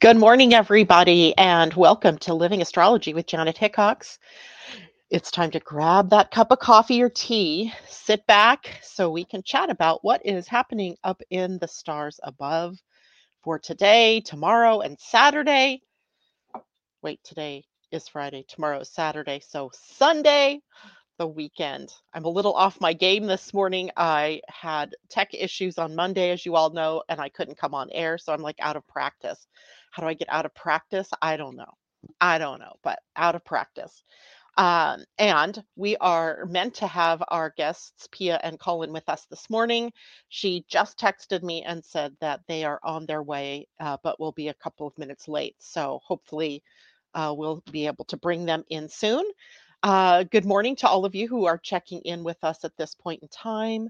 Good morning, everybody, and welcome to Living Astrology with Janet Hickox. It's time to grab that cup of coffee or tea, sit back so we can chat about what is happening up in the stars above for today, tomorrow, and Saturday. Wait, today is Friday, tomorrow is Saturday, so Sunday the weekend. I'm a little off my game this morning. I had tech issues on Monday, as you all know, and I couldn't come on air. So I'm like out of practice. How do I get out of practice? I don't know. I don't know, but out of practice. Um, and we are meant to have our guests, Pia and Cullen, with us this morning. She just texted me and said that they are on their way, uh, but will be a couple of minutes late. So hopefully, uh, we'll be able to bring them in soon. Uh, good morning to all of you who are checking in with us at this point in time.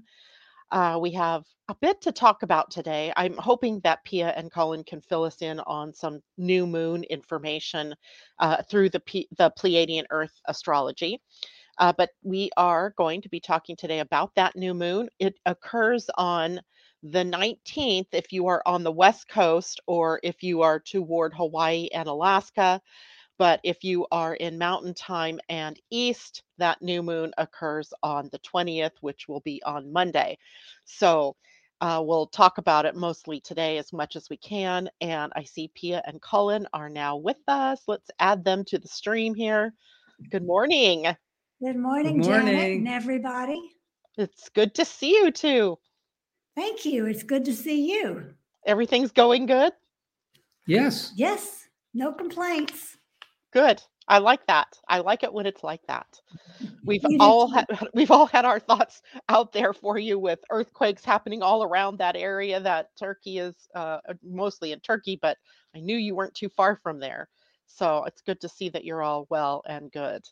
Uh, we have a bit to talk about today. I'm hoping that Pia and Cullen can fill us in on some new moon information uh, through the, P- the Pleiadian Earth astrology. Uh, but we are going to be talking today about that new moon. It occurs on the 19th if you are on the West Coast or if you are toward Hawaii and Alaska. But if you are in mountain time and east, that new moon occurs on the 20th, which will be on Monday. So uh, we'll talk about it mostly today as much as we can. And I see Pia and Cullen are now with us. Let's add them to the stream here. Good morning. Good morning, Good Janet and everybody. It's good to see you too. Thank you. It's good to see you. Everything's going good? Yes. Yes, no complaints. Good. I like that. I like it when it's like that. We've all had we've all had our thoughts out there for you with earthquakes happening all around that area that Turkey is uh, uh, mostly in Turkey, but I knew you weren't too far from there. So it's good to see that you're all well and good.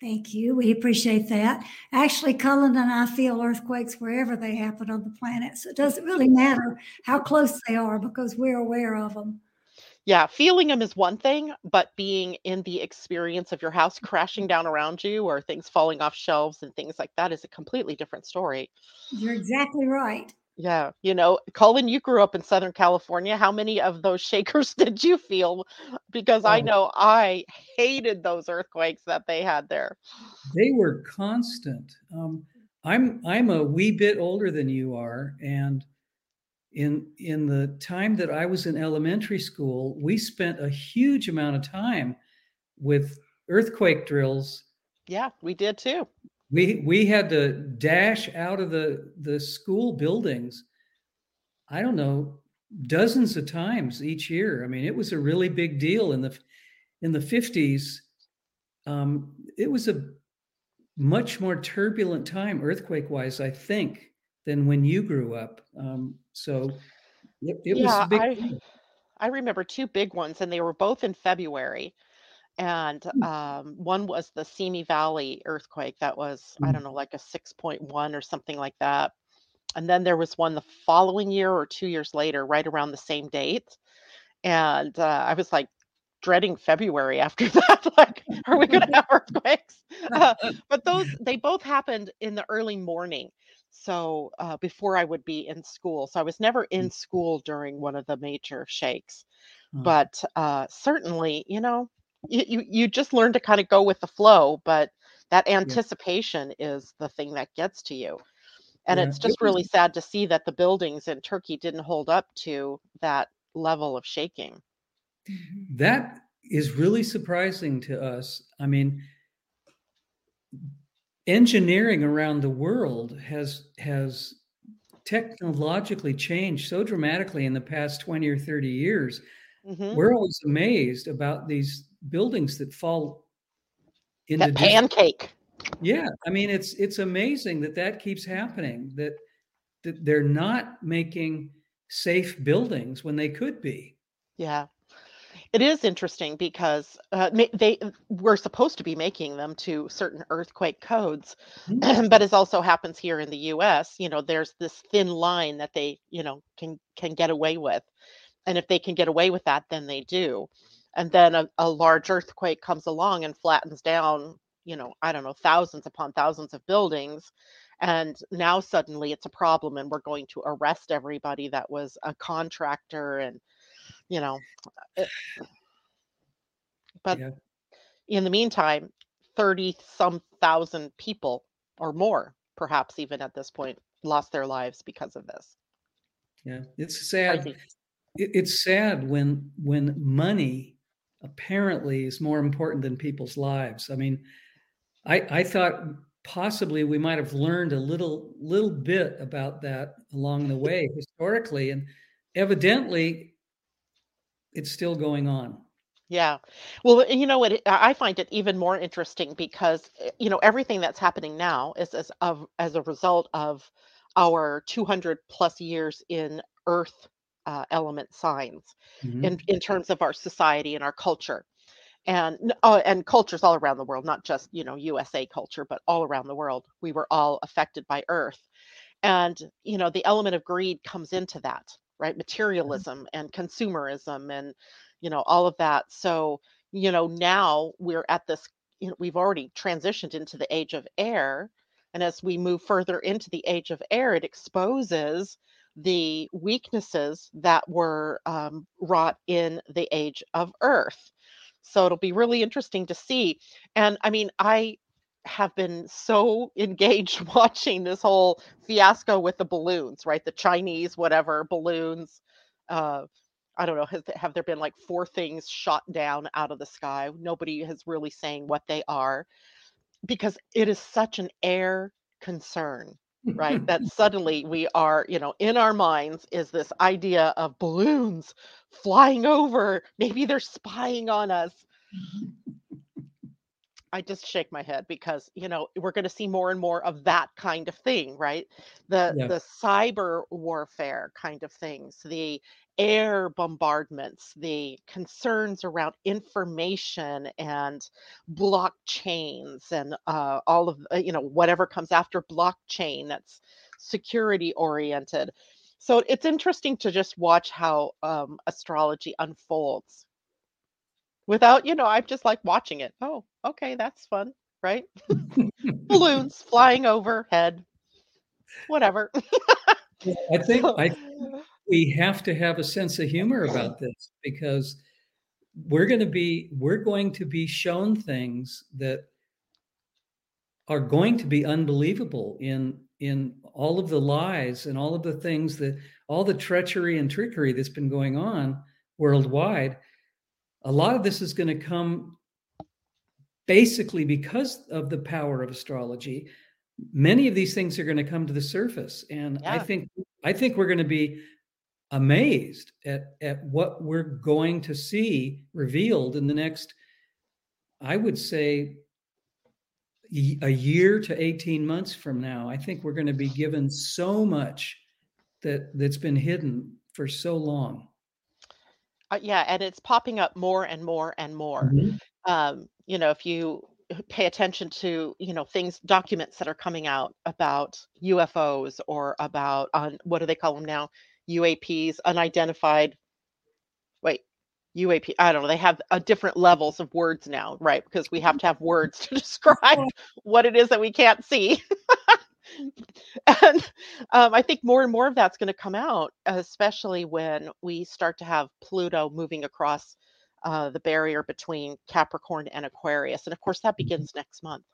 Thank you. We appreciate that. Actually, Cullen and I feel earthquakes wherever they happen on the planet. So it doesn't really matter how close they are because we're aware of them. Yeah, feeling them is one thing, but being in the experience of your house crashing down around you or things falling off shelves and things like that is a completely different story. You're exactly right. Yeah, you know, Cullen, you grew up in Southern California. How many of those shakers did you feel? Because I Oh. know I hated those earthquakes that they had there. They were constant. Um, I'm I'm a wee bit older than you are, and in in the time that I was in elementary school, we spent a huge amount of time with earthquake drills. Yeah, we did too. We we had to dash out of the the school buildings. I don't know dozens of times each year. I mean, it was a really big deal in the in the 50s. Um, it was a much more turbulent time earthquake wise, I think, than when you grew up. Um, so it, it was Yeah, a big I. I remember two big ones, and they were both in February. And Hmm. um, one was the Simi Valley earthquake that was, I Mm. don't know, like a 6.1 or something like that. And then there was one the following year or two years later, right around the same date. And uh, I was like dreading February after that. Like, are we going to have earthquakes? Uh, but those, they both happened in the early morning. So uh, before I would be in school. So I was never in school during one of the major shakes. Uh, But uh, certainly, you know, you, you, you just learn to kind of go with the flow. But that anticipation is the thing that gets to you. And Yeah, it's just really sad to see that the buildings in Turkey didn't hold up to that level of shaking. that is really surprising to us. I mean, engineering around the world has has technologically changed so dramatically in the past 20 or 30 years. Mhm. We're always amazed about these buildings that fall into That pancake. Yeah, I mean it's it's amazing that that keeps happening that that they're not making safe buildings when they could be. Yeah. It is interesting because uh, they were supposed to be making them to certain earthquake codes, Mhm. but as also happens here in the U.S., you know, there's this thin line that they, you know, can can get away with, and if they can get away with that, then they do, and then a, a large earthquake comes along and flattens down, you know, I don't know, thousands upon thousands of buildings, and now suddenly it's a problem, and we're going to arrest everybody that was a contractor and you know, it, but Yeah. in the meantime, 30 some thousand people or more, perhaps even at this point, lost their lives because of this. Yeah, it's sad. It, it's sad when when money apparently is more important than people's lives. I mean, I I thought possibly we might have learned a little little bit about that along the way historically, and evidently, it's still going on. Yeah. Well, you know what? I find it even more interesting because uh, you know everything that's happening now is as of as a result of our 200 plus years in Earth uh, element signs Mhm. in in terms of our society and our culture, and uh, and cultures all around the world, not just you know USA culture, but all around the world. We were all affected by Earth, and you know the element of greed comes into that, right? Materialism and consumerism and you know all of that. So you know now we're at this you know, we've already transitioned into the age of air and as we move further into the age of air it exposes the weaknesses that were um, wrought in the age of earth. So it'll be really interesting to see. And i mean i have been so engaged watching this whole fiasco with the balloons right the chinese whatever balloons uh, I don't know, has, have there been like four things shot down out of the sky? Nobody is really saying what they are because it is such an air concern, right? that suddenly we are, you know, in our minds is this idea of balloons flying over. Maybe they're spying on us. I just shake my head because you know we're going to see more and more of that kind of thing, right? The Yeah. the cyber warfare kind of things, the air bombardments, the concerns around information and blockchains and uh, all of uh, you know whatever comes after blockchain that's security oriented. So it's interesting to just watch how um, astrology unfolds without you know i'm just like watching it. Oh okay that's fun right? Balloons flying overhead. Whatever. I think I we have to have a sense of humor about this because we're going to be we're going to be shown things that are going to be unbelievable in in all of the lies and all of the things that all the treachery and trickery that's been going on worldwide a lot of this is going to come basically because of the power of astrology. Many of these things are going to come to the surface and i think i think we're going to be amazed at at what we're going to see revealed in the next i would say a year to 18 months from now. I think we're going to be given so much that that's been hidden for so long Uh, yeah and it's popping up more and more and more. Um, you know if you pay attention to you know things documents that are coming out about ufos or about on what do they call them now? Uaps unidentified wait uap i don't know they have uh, different levels of words now right because we have to have words to describe what it is that we can't see and um, i think more and more of that's going to come out especially when we start to have pluto moving across uh, the barrier between Capricorn and Aquarius. And of course, that begins next month.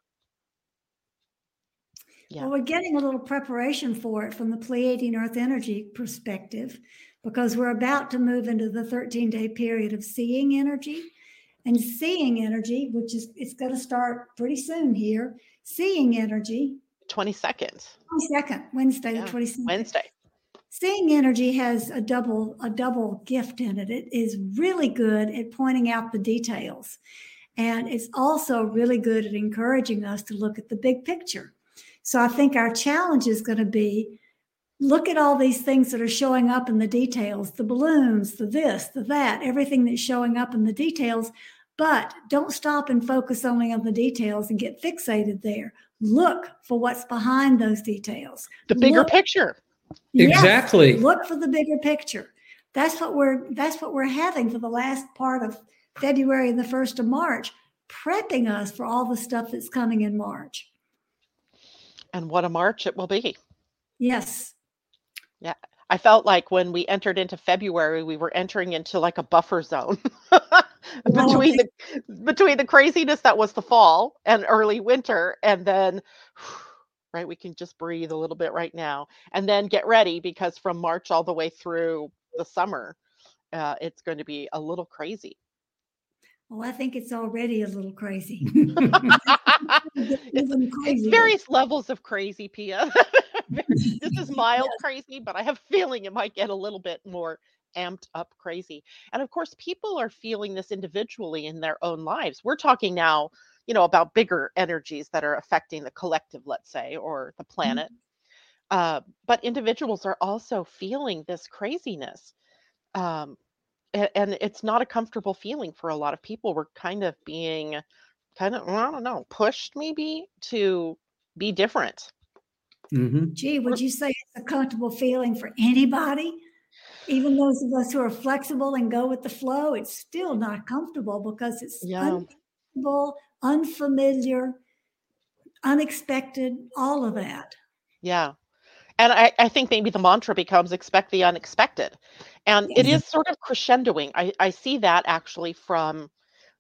Yeah. Well, we're getting a little preparation for it from the Pleiadian Earth energy perspective because we're about to move into the 13 day period of seeing energy. And seeing energy, which is it's going to start pretty soon here, seeing energy, 22nd, 22nd, Wednesday, Yeah, the 22nd. Wednesday. Seeing energy has a double a double gift in it. It is really good at pointing out the details. And it's also really good at encouraging us to look at the big picture. So I think our challenge is going to be look at all these things that are showing up in the details, the balloons, the this, the that, everything that's showing up in the details, but don't stop and focus only on the details and get fixated there. Look for what's behind those details. The bigger Look- picture. Yes, Exactly. look for the bigger picture. That's what we're that's what we're having for the last part of February and the first of March, prepping us for all the stuff that's coming in March. And what a March it will be. Yes. Yeah. I felt like when we entered into February, we were entering into like a buffer zone between the between the craziness that was the fall and early winter, and then right, we can just breathe a little bit right now, and then get ready because from March all the way through the summer, uh, it's going to be a little crazy. Well, I think it's already a little crazy. it's, it's various levels of crazy, Pia. this is mild crazy, but I have a feeling it might get a little bit more amped up crazy. And of course, people are feeling this individually in their own lives. We're talking now, you know, about bigger energies that are affecting the collective, let's say, or the planet. Mm-hmm. Uh, but individuals are also feeling this craziness. Um, and, and it's not a comfortable feeling for a lot of people. We're kind of being kind of, I don't know, pushed maybe to be different. Mm-hmm. Gee, would you say it's a comfortable feeling for anybody? Even those of us who are flexible and go with the flow, it's still not comfortable because it's yeah. unfamiliar, unexpected, all of that. Yeah. And I, I think maybe the mantra becomes expect the unexpected. And it is sort of crescendoing. I, I see that actually from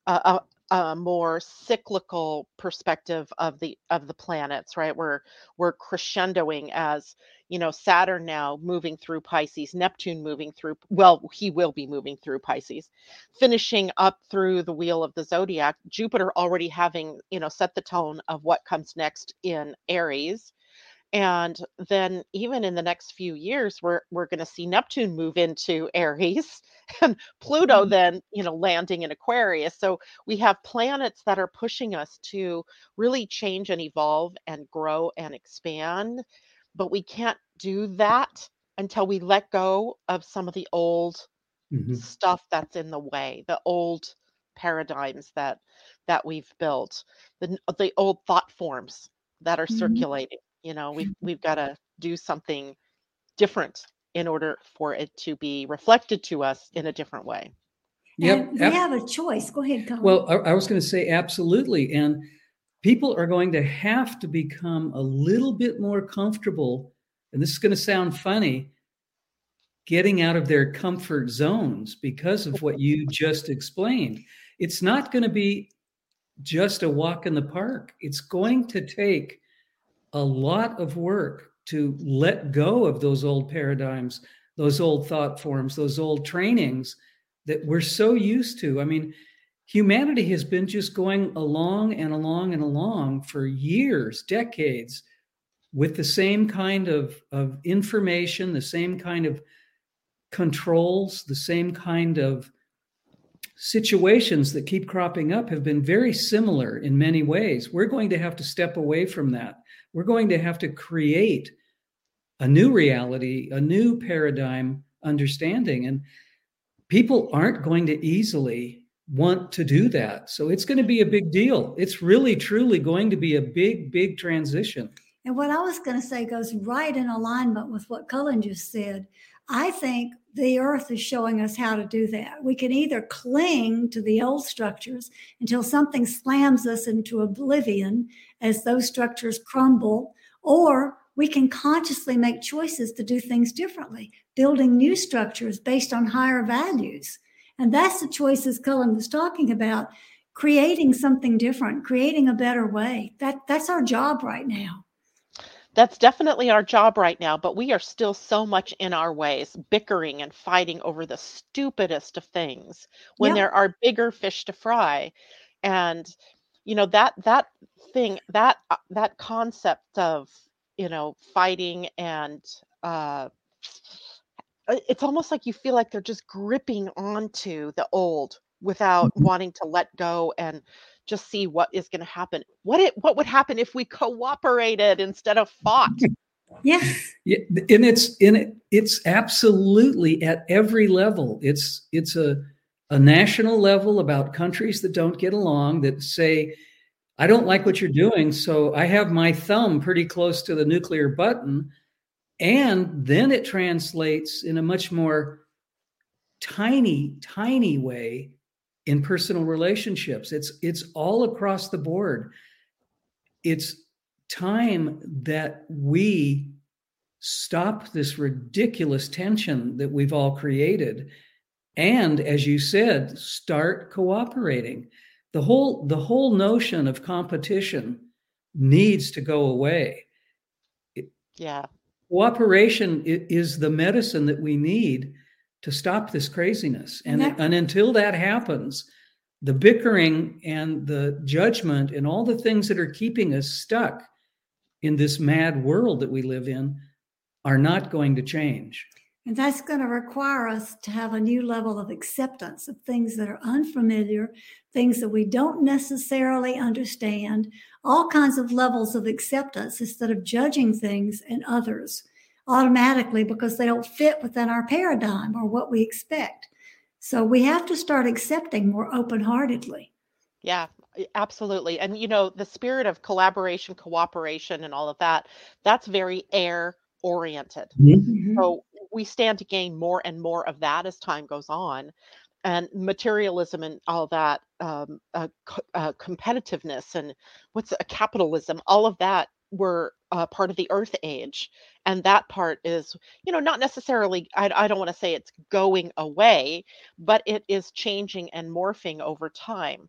a, a more cyclical perspective of the of the planets right we're we're crescendoing as you know saturn now moving through pisces neptune moving through well he will be moving through pisces finishing up through the wheel of the zodiac jupiter already having you know set the tone of what comes next in aries. And then even in the next few years we're we're going to see neptune move into aries and pluto mm-hmm. then you know landing in aquarius. So we have planets that are pushing us to really change and evolve and grow and expand but we can't do that until we let go of some of the old mm-hmm. stuff that's in the way the old paradigms that that we've built the the old thought forms that are mm-hmm. circulating you know we've we've got to do something different in order for it to be reflected to us in a different way yep we have a choice go ahead Cullen. well I, I was going to say absolutely and people are going to have to become a little bit more comfortable and this is going to sound funny getting out of their comfort zones because of what you just explained it's not going to be just a walk in the park it's going to take a lot of work to let go of those old paradigms, those old thought forms, those old trainings that we're so used to. I mean, humanity has been just going along and along and along for years, decades, with the same kind of, of information, the same kind of controls, the same kind of situations that keep cropping up have been very similar in many ways. We're going to have to step away from that we're going to have to create a new reality, a new paradigm understanding. And people aren't going to easily want to do that. So it's going to be a big deal. It's really, truly going to be a big, big transition. And what I was going to say goes right in alignment with what Cullen just said. I think the earth is showing us how to do that. We can either cling to the old structures until something slams us into oblivion as those structures crumble, or we can consciously make choices to do things differently, building new structures based on higher values. And that's the choices Cullen was talking about, creating something different, creating a better way. That that's our job right now that's definitely our job right now, but we are still so much in our ways, bickering and fighting over the stupidest of things when there are bigger fish to fry. And you know that that thing that uh, that concept of you know fighting and uh it's almost like you feel like they're just gripping onto the old without mm-hmm. wanting to let go and just see what is going to happen. What it what would happen if we cooperated instead of fought? Yes. Yeah, and it's in it it's absolutely at every level. It's it's a a national level about countries that don't get along that say I don't like what you're doing, so I have my thumb pretty close to the nuclear button. And then it translates in a much more tiny, tiny way in personal relationships. It's it's all across the board. It's time that we stop this ridiculous tension that we've all created and as you said start cooperating the whole the whole notion of competition needs to go away yeah cooperation is the medicine that we need to stop this craziness. And, and, that, and until that happens the bickering and the judgment and all the things that are keeping us stuck in this mad world that we live in are not going to change and that's going to require us to have a new level of acceptance of things that are unfamiliar, things that we don't necessarily understand, all kinds of levels of acceptance instead of judging things and others automatically because they don't fit within our paradigm or what we expect. So we have to start accepting more open heartedly. Yeah, absolutely. And, you know, the spirit of collaboration, cooperation, and all of that, that's very air oriented. Mm-hmm. So we stand to gain more and more of that as time goes on. And materialism and all that, um, uh, uh, competitiveness and what's a capitalism, all of that were uh, part of the earth age and that part is you know not necessarily i, I don't want to say it's going away but it is changing and morphing over time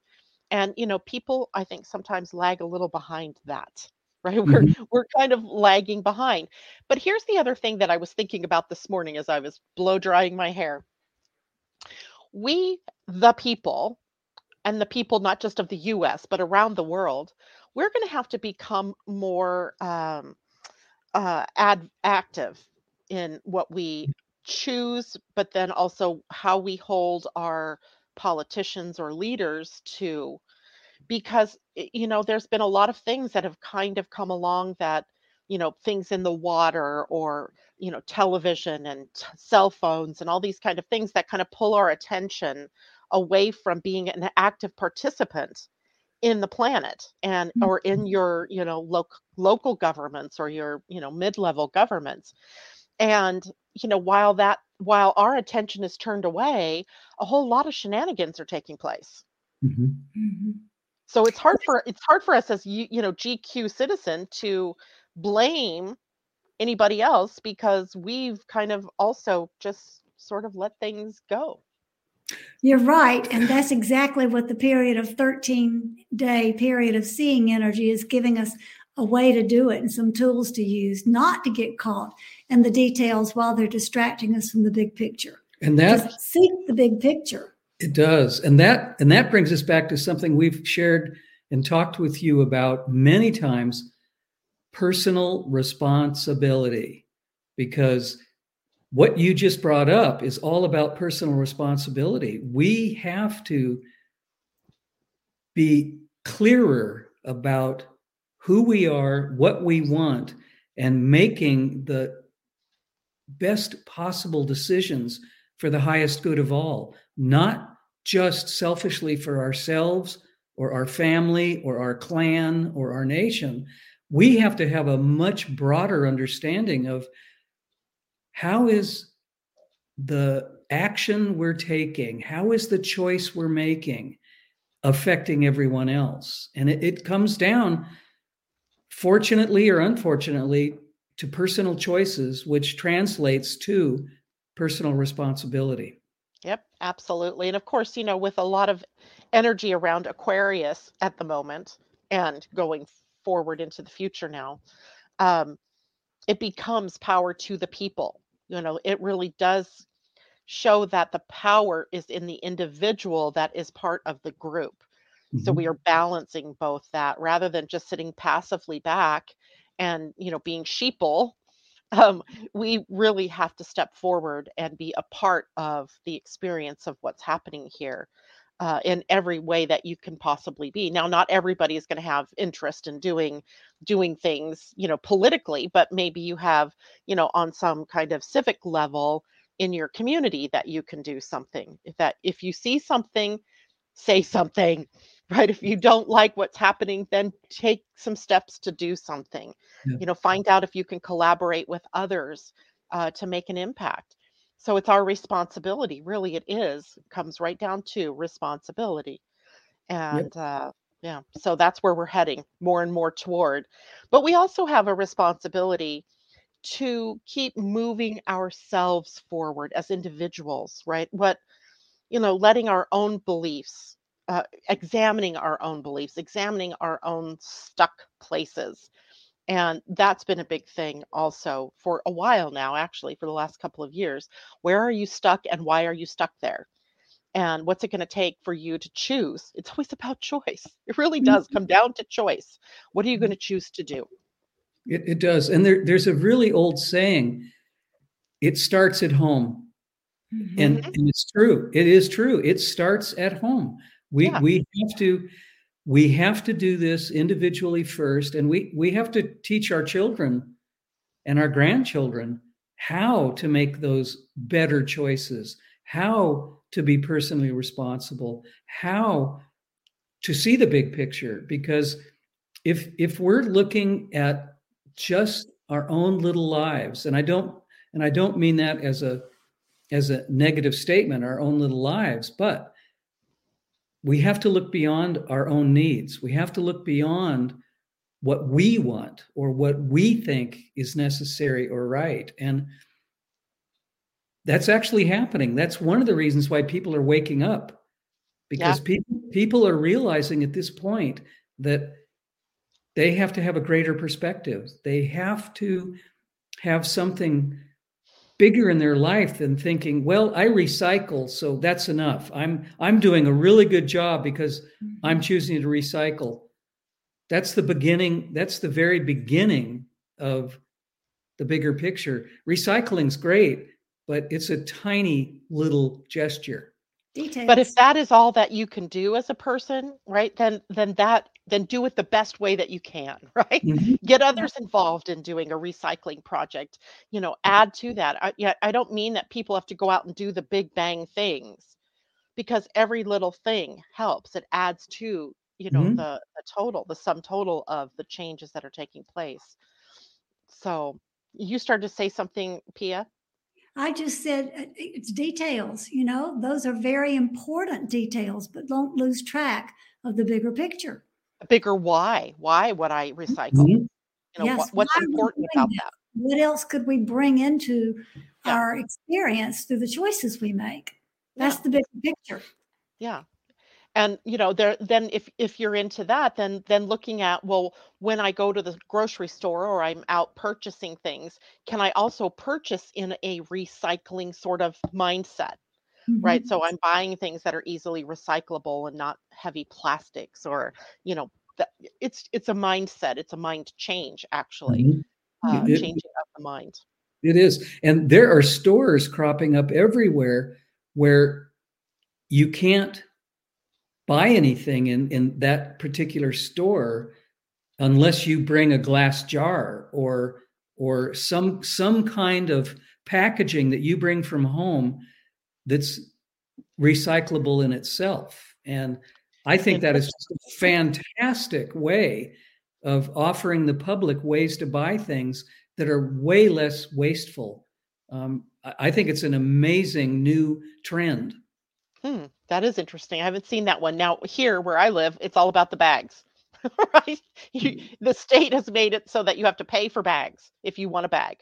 and you know people i think sometimes lag a little behind that right we're mm-hmm. we're kind of lagging behind but here's the other thing that i was thinking about this morning as i was blow drying my hair we the people and the people not just of the us but around the world we're going to have to become more um, uh, ad- active in what we mm. choose but then also how we hold our politicians or leaders to because you know there's been a lot of things that have kind of come along that you know things in the water or you know television and t- cell phones and all these kind of things that kind of pull our attention away from being an active participant in the planet and or in mm-hmm. your you know local local governments or your you know mid-level governments and you know while that while our attention is turned away a whole lot of shenanigans are taking place mm-hmm. Mm-hmm. So it's hard for it's hard for us as you you know GQ citizen to blame anybody else because we've kind of also just sort of let things go. You're right. And that's exactly what the period of 13 day period of seeing energy is giving us a way to do it and some tools to use, not to get caught in the details while they're distracting us from the big picture. And that Just seek the big picture. It does. And that and that brings us back to something we've shared and talked with you about many times personal responsibility because what you just brought up is all about personal responsibility. We have to be clearer about who we are, what we want, and making the best possible decisions for the highest good of all, not just selfishly for ourselves or our family or our clan or our nation. We have to have a much broader understanding of how is the action we're taking, how is the choice we're making affecting everyone else? And it, it comes down, fortunately or unfortunately, to personal choices, which translates to personal responsibility. Yep, absolutely. And of course, you know, with a lot of energy around Aquarius at the moment and going forward into the future now, um, it becomes power to the people. You know, it really does show that the power is in the individual that is part of the group. Mm-hmm. So we are balancing both that rather than just sitting passively back and, you know, being sheeple um, we really have to step forward and be a part of the experience of what's happening here uh, in every way that you can possibly be. Now not everybody is going to have interest in doing doing things you know politically but maybe you have you know on some kind of civic level in your community that you can do something. If that if you see something say something right? If you don't like what's happening then take some steps to do something. Yeah. you know find out if you can collaborate with others uh, to make an impact. So it's our responsibility really it is it comes right down to responsibility. And uh, yeah so that's where we're heading more and more toward. But we also have a responsibility to keep moving ourselves forward as individuals, right? What, you know, letting our own beliefs, uh, examining our own beliefs, examining our own stuck places. And that's been a big thing also for a while now, actually, for the last couple of years. Where are you stuck and why are you stuck there? And what's it going to take for you to choose? It's always about choice. It really does come down to choice. What are you going to choose to do? It, it does. And there, there's a really old saying it starts at home. Mm-hmm. And, and it's true. It is true. It starts at home. We, yeah. we have to we have to do this individually first and we we have to teach our children and our grandchildren how to make those better choices how to be personally responsible how to see the big picture because if if we're looking at just our own little lives and i don't and i don't mean that as a as a negative statement our own little lives but we have to look beyond our own needs we have to look beyond what we want or what we think is necessary or right and that's actually happening that's one of the reasons why people are waking up because yeah. people people are realizing at this point that they have to have a greater perspective. They have to have something bigger in their life than thinking, well, I recycle, so that's enough. I'm I'm doing a really good job because I'm mm-hmm. choosing to recycle. That's the beginning, that's the very beginning of the bigger picture. Recycling's great, but it's a tiny little gesture. Details. But if that is all that you can do as a person, right, then then that then do it the best way that you can, right? Mm-hmm. Get others involved in doing a recycling project. You know, add to that. I, yeah, I don't mean that people have to go out and do the big bang things, because every little thing helps. It adds to you know mm-hmm. the the total, the sum total of the changes that are taking place. So you started to say something, Pia. I just said uh, it's details, you know, those are very important details, but don't lose track of the bigger picture. A bigger why. Why would I recycle? Mm-hmm. You know, yes, what, what's important about that? What else could we bring into yeah. our experience through the choices we make? That's yeah. the bigger picture. Yeah and you know there then if if you're into that then then looking at well when i go to the grocery store or i'm out purchasing things can i also purchase in a recycling sort of mindset mm-hmm. right so i'm buying things that are easily recyclable and not heavy plastics or you know that it's it's a mindset it's a mind change actually mm-hmm. uh, it, changing of the mind it is and there are stores cropping up everywhere where you can't buy anything in, in that particular store unless you bring a glass jar or or some some kind of packaging that you bring from home that's recyclable in itself. And i think that is just a fantastic way of offering the public ways to buy things that are way less wasteful. Um, i think it's an amazing new trend Hmm, that is interesting. I haven't seen that one. Now, here where I live, it's all about the bags, right? You, mm. the state has made it so that you have to pay for bags if you want a bag.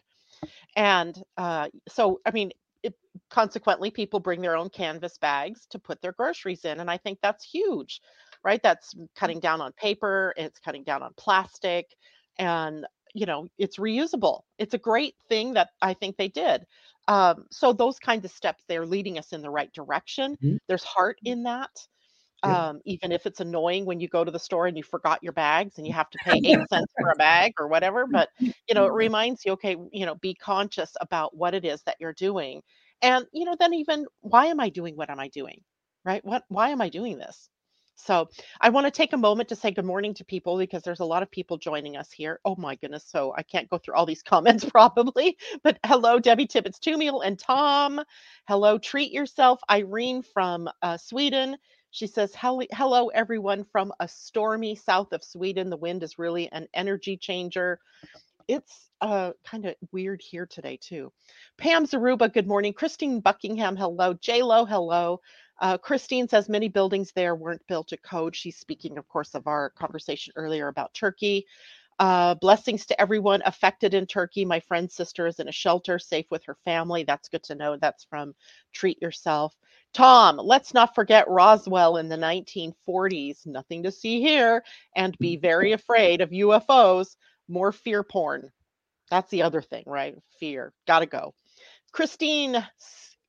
And uh, so, I mean, it, consequently, people bring their own canvas bags to put their groceries in. And I think that's huge, right? That's cutting down on paper, it's cutting down on plastic, and you know it's reusable it's a great thing that i think they did um, so those kinds of steps they're leading us in the right direction. Mm-hmm. there's heart in that yeah. um, even if it's annoying when you go to the store and you forgot your bags and you have to pay eight cents for a bag or whatever but you know it reminds you okay you know be conscious about what it is that you're doing. And you know then even why am i doing what am i doing? Right? What why am i doing this so I want to take a moment to say good morning to people because there's a lot of people joining us here. Oh my goodness. So I can't go through all these comments probably, but hello, Debbie Tippett Tumiel and Tom. Hello, treat yourself. Irene from uh, Sweden. She says, hello, everyone from a stormy south of Sweden. The wind is really an energy changer. It's uh, kind of weird here today, too. Pam Zaruba, good morning. Christine Buckingham, hello. J-Lo, hello. Uh, Christine says many buildings there weren't built to code. She's speaking, of course, of our conversation earlier about Turkey. Uh, blessings to everyone affected in Turkey. My friend's sister is in a shelter, safe with her family. That's good to know. That's from Treat Yourself. Tom, let's not forget Roswell in the 1940s. Nothing to see here. And be very afraid of UFOs. More fear porn. That's the other thing, right? Fear. Gotta go. Christine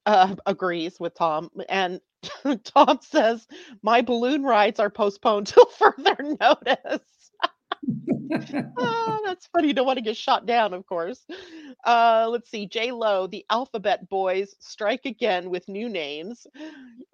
uh, agrees with Tom. And Tom says, My balloon rides are postponed till further notice oh, that's funny. You don't want to get shot down, of course. Uh, let's see. J Lo, the Alphabet Boys strike again with new names.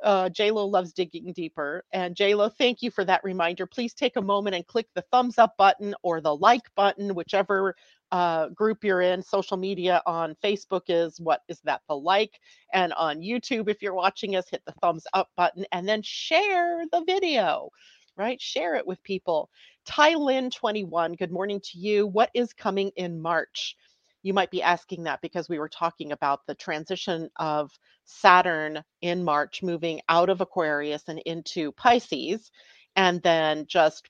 Uh, J Lo loves digging deeper. And J Lo, thank you for that reminder. Please take a moment and click the thumbs up button or the like button, whichever uh, group you're in. Social media on Facebook is what is that? The like. And on YouTube, if you're watching us, hit the thumbs up button and then share the video right? Share it with people. Tylin 21, good morning to you. What is coming in March? You might be asking that because we were talking about the transition of Saturn in March moving out of Aquarius and into Pisces. And then just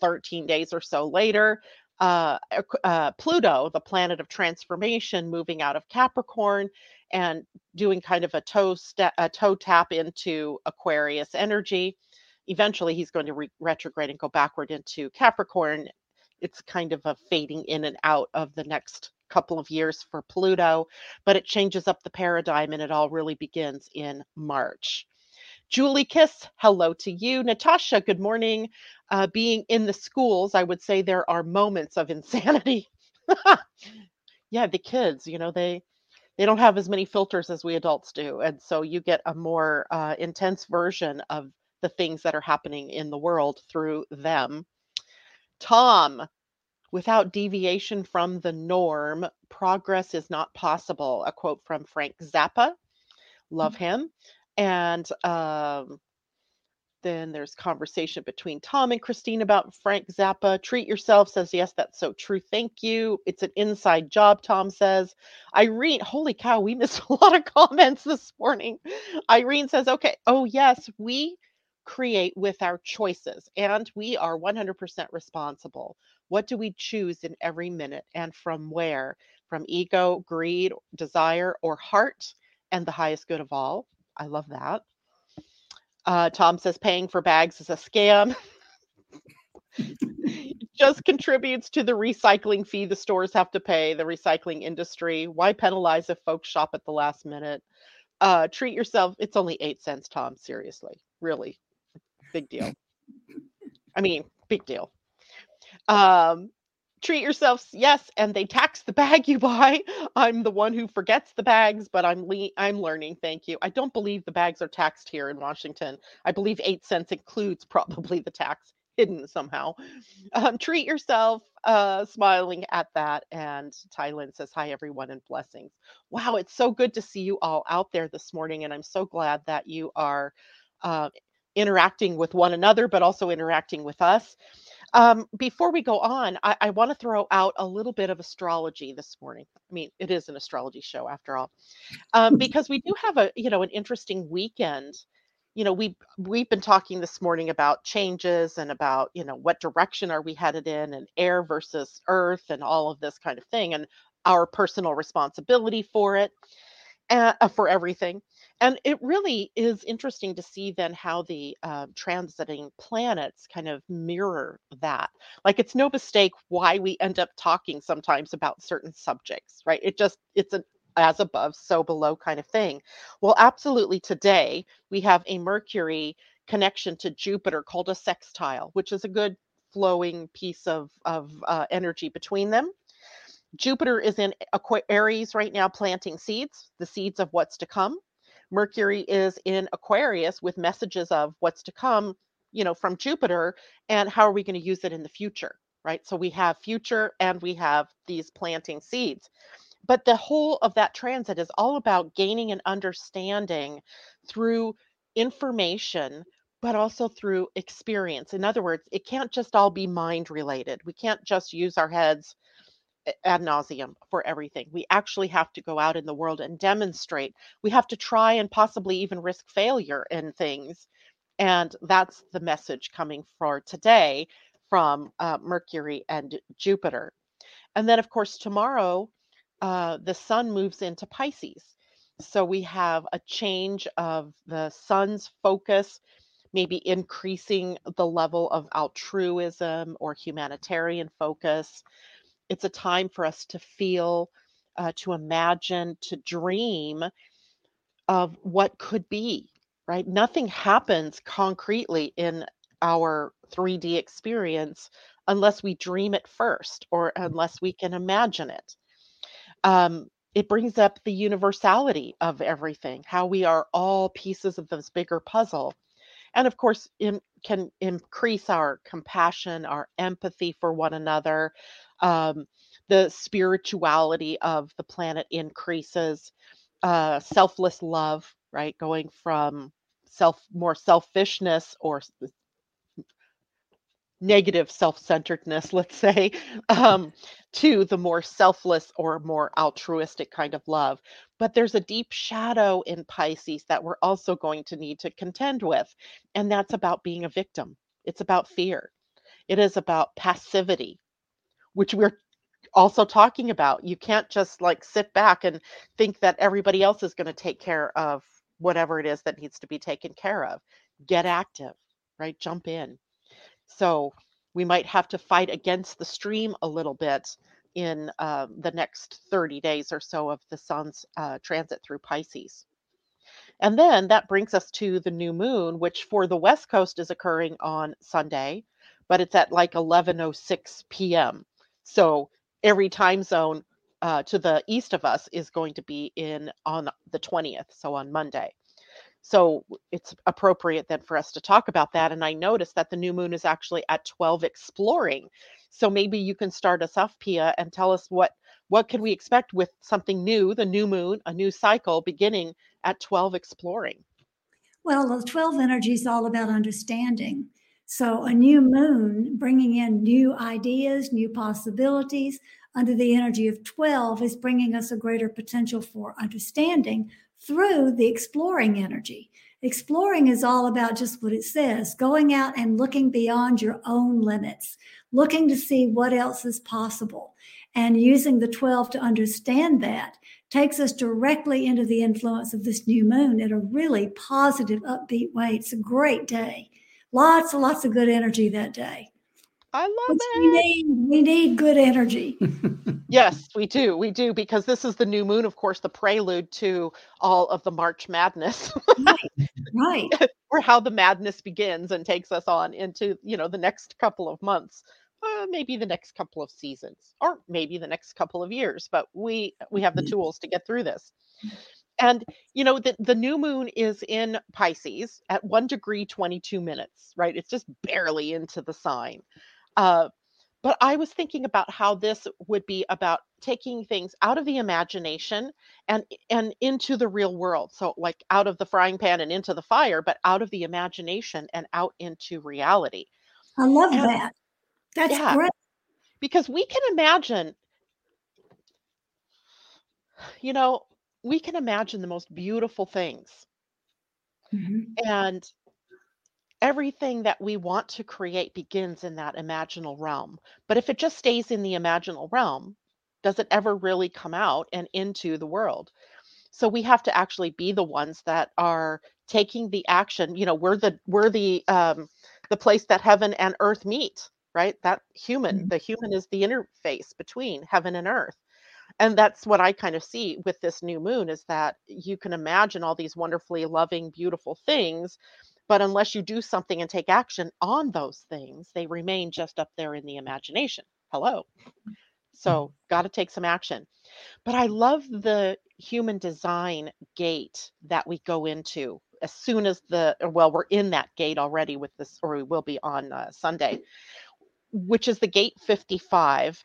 13 days or so later, uh, uh, Pluto, the planet of transformation, moving out of Capricorn and doing kind of a toe, a toe tap into Aquarius energy eventually he's going to re- retrograde and go backward into Capricorn. It's kind of a fading in and out of the next couple of years for Pluto, but it changes up the paradigm and it all really begins in March. Julie Kiss, hello to you. Natasha, good morning. Uh, being in the schools, I would say there are moments of insanity. yeah, the kids, you know, they they don't have as many filters as we adults do, and so you get a more uh, intense version of the things that are happening in the world through them. Tom, without deviation from the norm, progress is not possible. A quote from Frank Zappa. Love mm-hmm. him. And um, then there's conversation between Tom and Christine about Frank Zappa. Treat yourself says, Yes, that's so true. Thank you. It's an inside job, Tom says. Irene, holy cow, we missed a lot of comments this morning. Irene says, Okay, oh, yes, we create with our choices, and we are 100% responsible. What do we choose in every minute and from where? From ego, greed, desire, or heart, and the highest good of all? I love that. Uh, Tom says paying for bags is a scam. just contributes to the recycling fee the stores have to pay, the recycling industry. Why penalize if folks shop at the last minute? Uh, treat yourself. It's only eight cents, Tom. Seriously, really. Big deal. I mean, big deal. Um, treat yourselves, yes, and they tax the bag you buy. I'm the one who forgets the bags, but I'm le- I'm learning. Thank you. I don't believe the bags are taxed here in Washington. I believe eight cents includes probably the tax hidden somehow. Um, treat yourself, uh, smiling at that. And Thailand says, Hi, everyone, and blessings. Wow, it's so good to see you all out there this morning. And I'm so glad that you are uh, interacting with one another, but also interacting with us. Um, before we go on, I, I want to throw out a little bit of astrology this morning. I mean, it is an astrology show after all, um, because we do have a you know an interesting weekend. You know, we we've been talking this morning about changes and about you know what direction are we headed in, and air versus earth, and all of this kind of thing, and our personal responsibility for it, uh, for everything and it really is interesting to see then how the uh, transiting planets kind of mirror that. Like it's no mistake why we end up talking sometimes about certain subjects right? It just it's an as above so below kind of thing. Well absolutely today we have a mercury connection to jupiter called a sextile which is a good flowing piece of of uh, energy between them. Jupiter is in Aries right now, planting seeds, the seeds of what's to come. Mercury is in Aquarius with messages of what's to come, you know, from Jupiter and how are we going to use it in the future, right? So we have future and we have these planting seeds. But the whole of that transit is all about gaining an understanding through information but also through experience. In other words, it can't just all be mind related. We can't just use our heads ad nauseum for everything. We actually have to go out in the world and demonstrate. We have to try and possibly even risk failure in things. And that's the message coming for today from uh, Mercury and Jupiter. And then, of course, tomorrow, uh, the sun moves into Pisces. So we have a change of the sun's focus, maybe increasing the level of altruism or humanitarian focus. It's a time for us to feel, uh, to imagine, to dream of what could be, right? Nothing happens concretely in our 3D experience unless we dream it first or unless we can imagine it. Um, it brings up the universality of everything, how we are all pieces of this bigger puzzle. And of course, in, can increase our compassion, our empathy for one another. Um, the spirituality of the planet increases. Uh, selfless love, right? Going from self more selfishness or negative self-centeredness let's say um, to the more selfless or more altruistic kind of love but there's a deep shadow in pisces that we're also going to need to contend with and that's about being a victim it's about fear it is about passivity which we're also talking about you can't just like sit back and think that everybody else is going to take care of whatever it is that needs to be taken care of get active right jump in so we might have to fight against the stream a little bit in uh, the next 30 days or so of the sun's uh, transit through Pisces. And then that brings us to the new moon, which for the West Coast is occurring on Sunday, but it's at like 11:06 p.m. So every time zone uh, to the east of us is going to be in on the 20th, so on Monday. So it's appropriate then for us to talk about that. And I noticed that the new moon is actually at 12 exploring. So maybe you can start us off, Pia, and tell us what what can we expect with something new, the new moon, a new cycle beginning at 12 exploring. Well, the 12 energy is all about understanding. So a new moon bringing in new ideas, new possibilities under the energy of 12 is bringing us a greater potential for understanding through the exploring energy. Exploring is all about just what it says going out and looking beyond your own limits, looking to see what else is possible. And using the 12 to understand that takes us directly into the influence of this new moon in a really positive, upbeat way. It's a great day. Lots and lots of good energy that day. I love it. We need, we need good energy. yes, we do. We do because this is the new moon, of course, the prelude to all of the March madness. right. Right. or how the madness begins and takes us on into, you know, the next couple of months. Uh, maybe the next couple of seasons or maybe the next couple of years but we we have the tools to get through this and you know the, the new moon is in pisces at 1 degree 22 minutes right it's just barely into the sign uh, but I was thinking about how this would be about taking things out of the imagination and and into the real world. So like out of the frying pan and into the fire, but out of the imagination and out into reality. I love and, that. That's yeah, great. Because we can imagine, you know, we can imagine the most beautiful things. Mm-hmm. And everything that we want to create begins in that imaginal realm. But if it just stays in the imaginal realm, does it ever really come out and into the world? So we have to actually be the ones that are taking the action. You know, we're the we're the um, the place that heaven and earth meet, right? That human, mm-hmm. the human is the interface between heaven and earth. And that's what I kind of see with this new moon is that you can imagine all these wonderfully loving, beautiful things, but unless you do something and take action on those things, they remain just up there in the imagination. Hello. So, got to take some action. But I love the human design gate that we go into as soon as the, well, we're in that gate already with this, or we will be on uh, Sunday, which is the gate 55.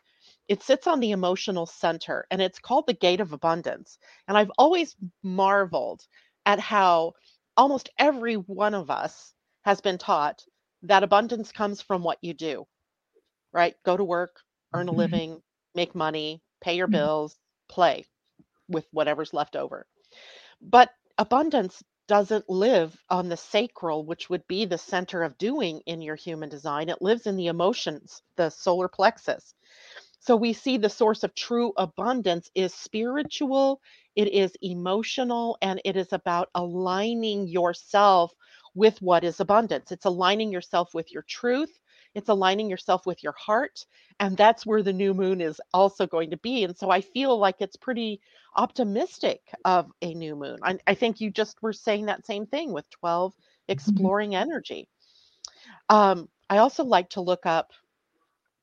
It sits on the emotional center and it's called the gate of abundance. And I've always marveled at how almost every one of us has been taught that abundance comes from what you do, right? Go to work, earn a mm-hmm. living, make money, pay your mm-hmm. bills, play with whatever's left over. But abundance doesn't live on the sacral, which would be the center of doing in your human design. It lives in the emotions, the solar plexus. So we see the source of true abundance is spiritual, it is emotional, and it is about aligning yourself with what is abundance. It's aligning yourself with your truth, it's aligning yourself with your heart. And that's where the new moon is also going to be. And so I feel like it's pretty optimistic of a new moon. I, I think you just were saying that same thing with 12 mm-hmm. exploring energy. Um, I also like to look up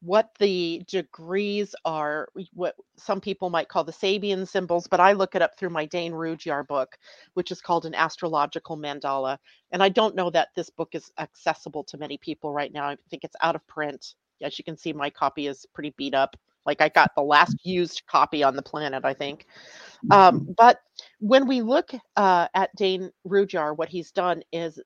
what the degrees are, what some people might call the Sabian symbols, but I look it up through my Dane Rudhyar book, which is called an astrological mandala. And I don't know that this book is accessible to many people right now. I think it's out of print. As you can see, my copy is pretty beat up. Like I got the last used copy on the planet, I think. Um, mm-hmm. but when we look uh, at Dane Rudhyar, what he's done is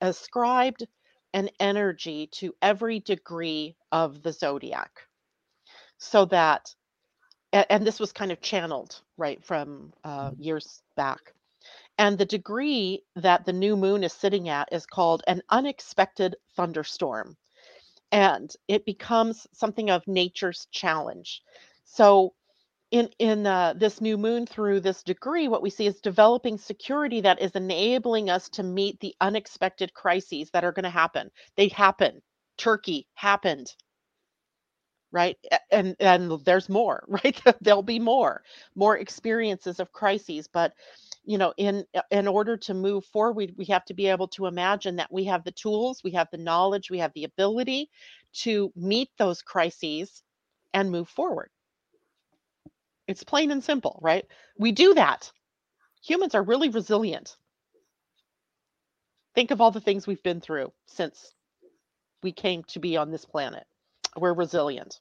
ascribed an energy to every degree of the zodiac. So that and this was kind of channeled right from uh, mm-hmm. years back. And the degree that the new moon is sitting at is called an unexpected thunderstorm. And it becomes something of nature's challenge. So in in uh, this new moon through this degree what we see is developing security that is enabling us to meet the unexpected crises that are going to happen. They happen turkey happened. Right? And and there's more right? There'll be more more experiences of crises. But you know in in order to move forward we have to be able to imagine that we have the tools we have the knowledge we have the ability to meet those crises and move forward it's plain and simple, right? We do that. Humans are really resilient. Think of all the things we've been through since we came to be on this planet. We're resilient.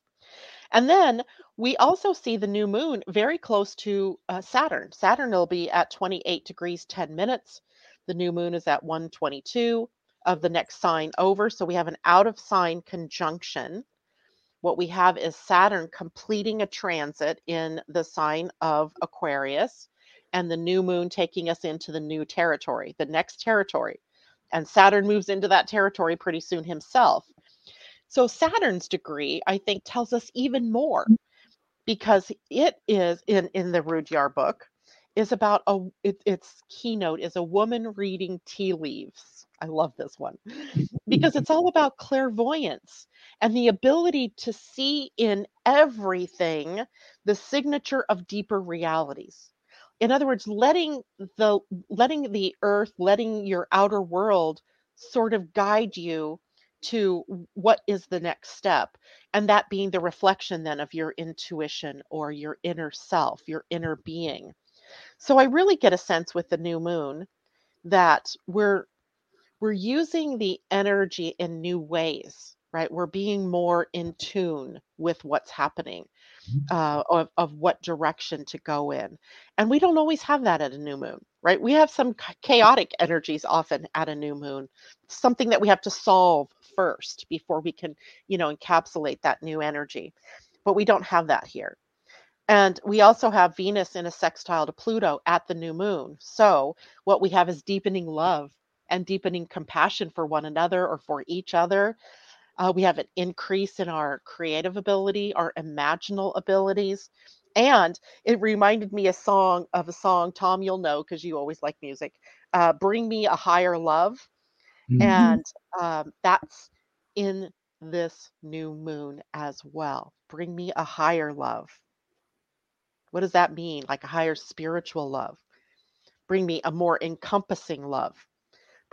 And then we also see the new moon very close to uh, Saturn. Saturn will be at 28 degrees 10 minutes. The new moon is at 122 of the next sign over. So we have an out of sign conjunction what we have is Saturn completing a transit in the sign of Aquarius and the new moon taking us into the new territory, the next territory. And Saturn moves into that territory pretty soon himself. So Saturn's degree, I think, tells us even more mm. because it is in in the Rudhyar book is about a it, its keynote is a woman reading tea leaves. I love this one because mm-hmm. it's all about clairvoyance and the ability to see in everything the signature of deeper realities. In other words letting the letting the earth letting your outer world sort of guide you to what is the next step and that being the reflection then of your intuition or your inner self your inner being. So i really get a sense with the new moon that we're we're using the energy in new ways right? We're being more in tune with what's happening, mm-hmm. uh, of, of what direction to go in. And we don't always have that at a new moon, right? We have some chaotic energies often at a new moon, something that we have to solve first before we can, you know, encapsulate that new energy. But we don't have that here. And we also have Venus in a sextile to Pluto at the new moon. So what we have is deepening love and deepening compassion for one another or for each other uh, we have an increase in our creative ability, our imaginal abilities. And it reminded me a song of a song, Tom, you'll know because you always like music. Uh, Bring Me a Higher Love. Mm-hmm. And um, that's in this new moon as well. Bring me a higher love. What does that mean? Like a higher spiritual love. Bring me a more encompassing love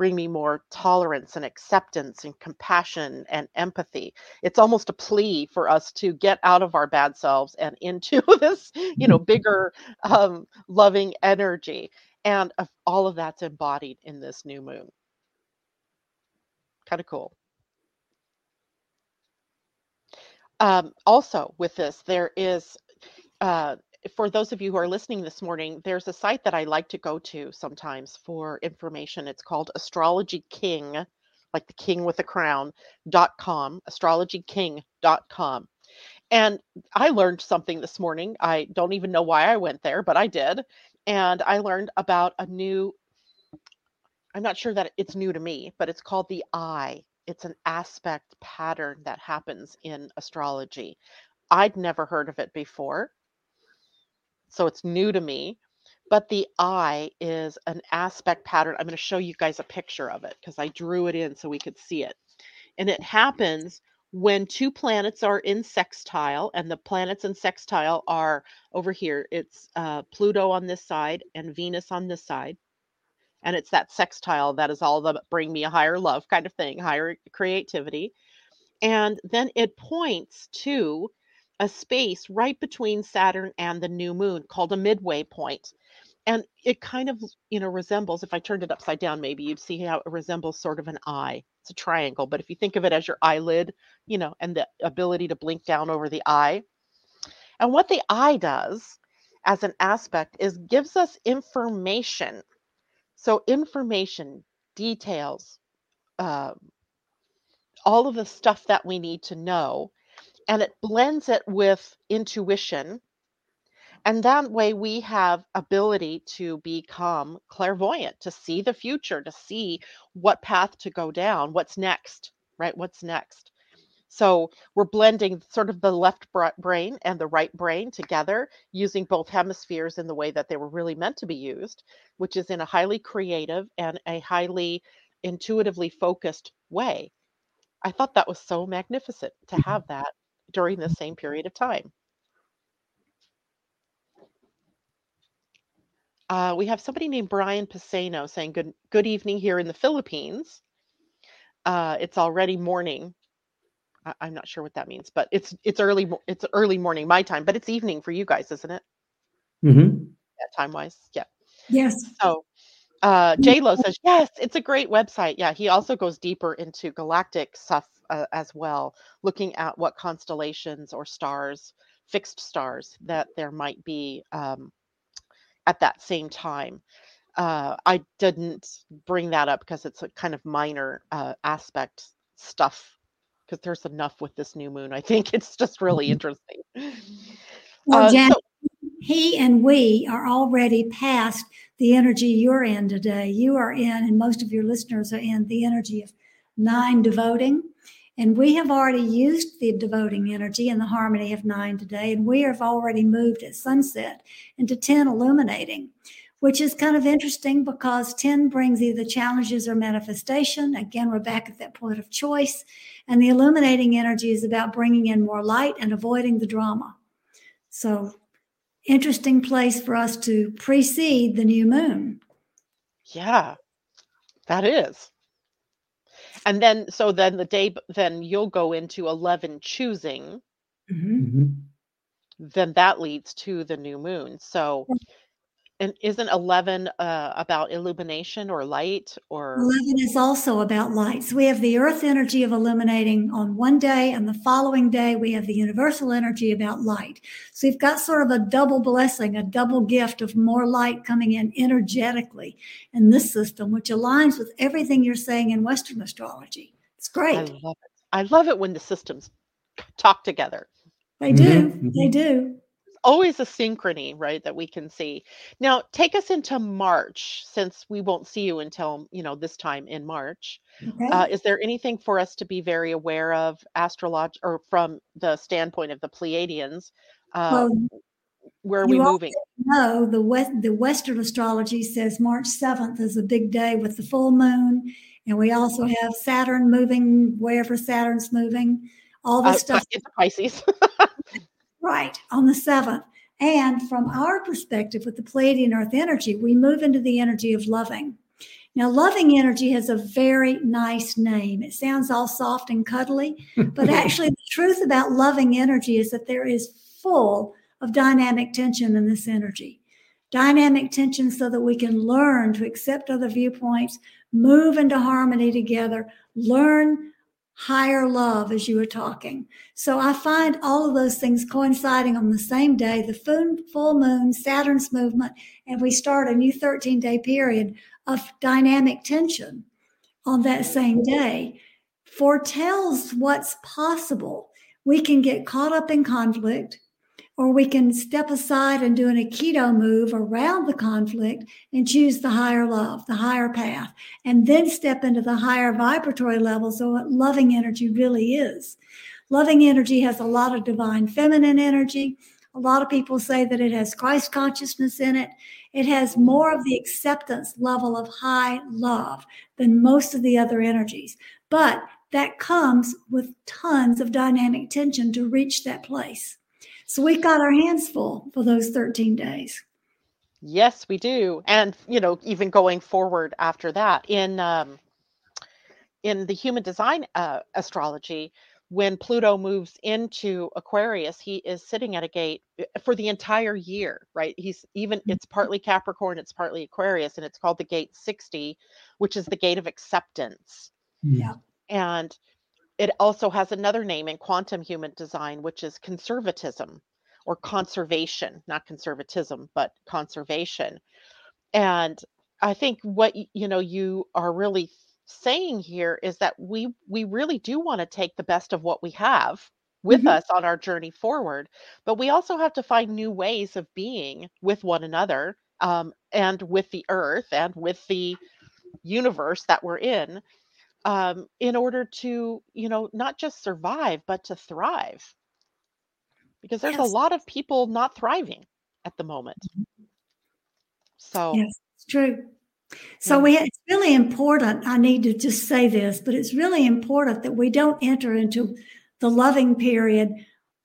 bring me more tolerance and acceptance and compassion and empathy. It's almost a plea for us to get out of our bad selves and into this, you know, bigger, um, loving energy. And all of that's embodied in this new moon. Kind of cool. Um, also, with this, there is uh, for those of you who are listening this morning, there's a site that I like to go to sometimes for information. It's called Astrology King, like the king with a crown, dot com, astrologyking.com. And I learned something this morning. I don't even know why I went there, but I did. And I learned about a new I'm not sure that it's new to me, but it's called the eye. It's an aspect pattern that happens in astrology. I'd never heard of it before. So it's new to me. But the eye is an aspect pattern. I'm going to show you guys a picture of it because I drew it in so we could see it. And it happens when two planets are in sextile, and the planets in sextile are over here. It's uh, Pluto on this side and Venus on this side. And it's that sextile that is all the bring me a higher love kind of thing, higher creativity. And then it points to a space right between Saturn and the new moon called a midway point. And it kind of, you know, resembles, if I turned it upside down, maybe you'd see how it resembles sort of an eye. It's a triangle, but if you think of it as your eyelid, you know, and the ability to blink down over the eye. And what the eye does as an aspect is gives us information. So, information, details, uh, all of the stuff that we need to know and it blends it with intuition. And that way we have ability to become clairvoyant to see the future to see what path to go down what's next right? What's next? So we're blending sort of the left brain and the right brain together using both hemispheres in the way that they were really meant to be used which is in a highly creative and a highly intuitively focused way. I thought that was so magnificent to have that during the same period of time. Uh, we have somebody named Brian Pisano saying good good evening here in the Philippines. Uh, it's already morning. I, am not sure what that means, but it's it's early it's early morning my time, but it's evening for you guys, isn't it? Mm-hmm. Yeah, time wise, yeah. Yes. So uh, J Lo says yes, it's a great website. Yeah, he also goes deeper into galactic stuff uh, as well, looking at what constellations or stars, fixed stars, that there might be um, at that same time. Uh, I didn't bring that up because it's a kind of minor uh, aspect stuff because there's enough with this new moon. I think it's just really interesting. Well, uh, Jan, so, he and we are already past the energy you're in today. You are in, and most of your listeners are in the energy of nine devoting. And we have already used the devoting energy and the harmony of nine today, and we have already moved at sunset into 10 illuminating, which is kind of interesting because 10 brings either challenges or manifestation. Again, we're back at that point of choice. And the illuminating energy is about bringing in more light and avoiding the drama. So, interesting place for us to precede the new moon. Yeah, that is and then so then the day then you'll go into 11 choosing mm-hmm. mm-hmm. then that leads to the new moon so and isn't 11 uh, about illumination or light or 11 is also about light. So we have the earth energy of illuminating on one day and the following day we have the universal energy about light. So you've got sort of a double blessing a double gift of more light coming in energetically in this system which aligns with everything you're saying in western astrology. It's great. i love it. I love it when the systems talk together. They do. Mm-hmm. they do always a synchrony, right, that we can see. Now, take us into March, since we won't see you until you know this time in March. Okay. Uh, is there anything for us to be very aware of, astrolog or from the standpoint of the Pleiadians? Uh, well, where are we moving? No, the West, the Western astrology says March seventh is a big day with the full moon, and we also have Saturn moving wherever Saturn's moving. All the uh, stuff. Into Pisces. Right, on the seventh. And from our perspective with the Pleiadian Earth energy, we move into the energy of loving. Now, loving energy has a very nice name. It sounds all soft and cuddly, but actually, the truth about loving energy is that there is full of dynamic tension in this energy. Dynamic tension so that we can learn to accept other viewpoints, move into harmony together, learn higher love as you were talking. So I find all of those things coinciding on the same day, the full moon, Saturn's movement, and we start a new 13 day period of dynamic tension on that same day foretells what's possible. We can get caught up in conflict or we can step aside and do an Aikido move around the conflict and choose the higher love, the higher path, and then step into the higher vibratory levels of what loving energy really is. Loving energy has a lot of divine feminine energy. A lot of people say that it has Christ consciousness in it. It has more of the acceptance level of high love than most of the other energies. But that comes with tons of dynamic tension to reach that place. So we got our hands full for those 13 days. Yes, we do. And, you know, even going forward after that in um, in the human design uh, astrology, when Pluto moves into Aquarius, he is sitting at a gate uh, for the entire year, right? He's even mm-hmm. it's partly Capricorn, it's partly Aquarius, and it's called the gate 60, which is the gate of acceptance. Yeah. And it also has another name in quantum human design, which is conservatism or conservation, not conservatism, but conservation. And I think what you know you are really saying here is that we we really do want to take the best of what we have with mm-hmm. us on our journey forward, but we also have to find new ways of being with one another um, and with the earth and with the universe that we're in um, in order to, you know, not just survive, but to thrive. Because there's yes. a lot of people not thriving at the moment. Mm-hmm. So, yes, it's true. So yeah. we it's really important. I need to just say this, but it's really important that we don't enter into the loving period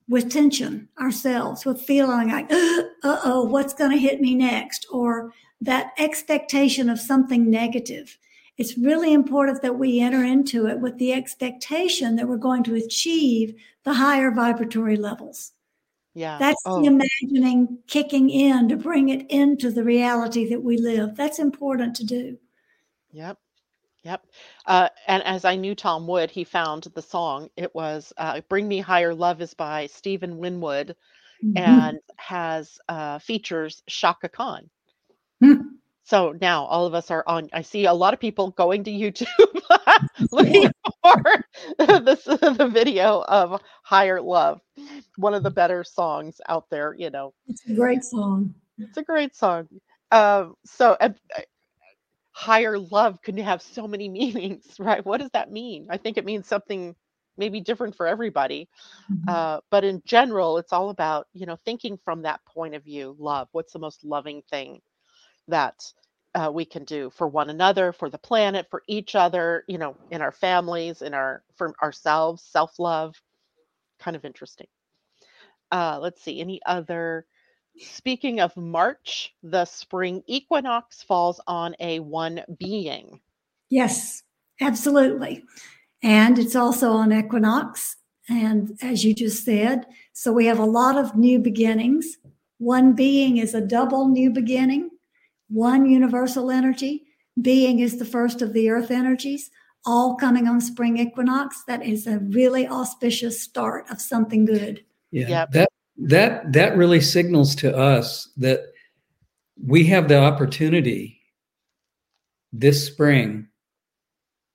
with tension ourselves, with feeling like, uh oh, what's going to hit me next? Or that expectation of something negative it's really important that we enter into it with the expectation that we're going to achieve the higher vibratory levels. Yeah. That's oh. the imagining kicking in to bring it into the reality that we live. That's important to do. Yep. Yep. Uh, and as I knew Tom would, he found the song. It was uh, Bring Me Higher Love is by Stephen Winwood mm-hmm. and has uh, features Chaka Khan. So now all of us are on. I see a lot of people going to YouTube looking for this the video of "Higher Love," one of the better songs out there. You know, it's a great song. It's a great song. Um, so, uh, higher love could have so many meanings, right? What does that mean? I think it means something maybe different for everybody. Mm-hmm. Uh, but in general, it's all about you know thinking from that point of view. Love. What's the most loving thing? That uh, we can do for one another, for the planet, for each other, you know, in our families, in our for ourselves, self-love. Kind of interesting. Uh, let's see, any other speaking of March, the spring equinox falls on a one being. Yes, absolutely. And it's also on equinox. And as you just said, so we have a lot of new beginnings. One being is a double new beginning one universal energy. Being is the first of the earth energies, all coming on spring equinox. That is a really auspicious start of something good. Yeah. Yep. That that that really signals to us that we have the opportunity this spring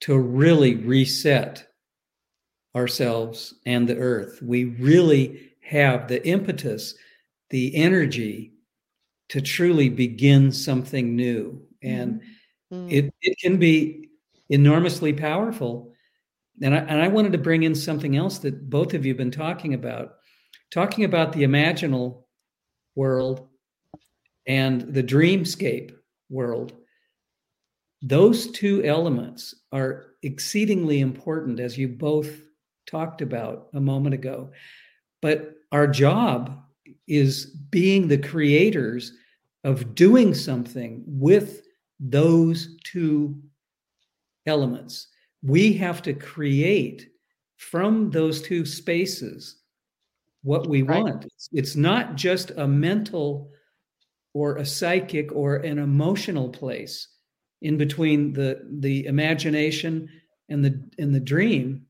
to really reset ourselves and the earth. We really have the impetus, the energy to truly begin something new. And mm-hmm. it, it can be enormously powerful. And I, and I wanted to bring in something else that both of you have been talking about, talking about the imaginal world and the dreamscape world. Those two elements are exceedingly important, as you both talked about a moment ago. But our job is being the creators of doing something with those two elements. We have to create from those two spaces what we right. want. It's, it's not just a mental or a psychic or an emotional place in between the the imagination and the and the dream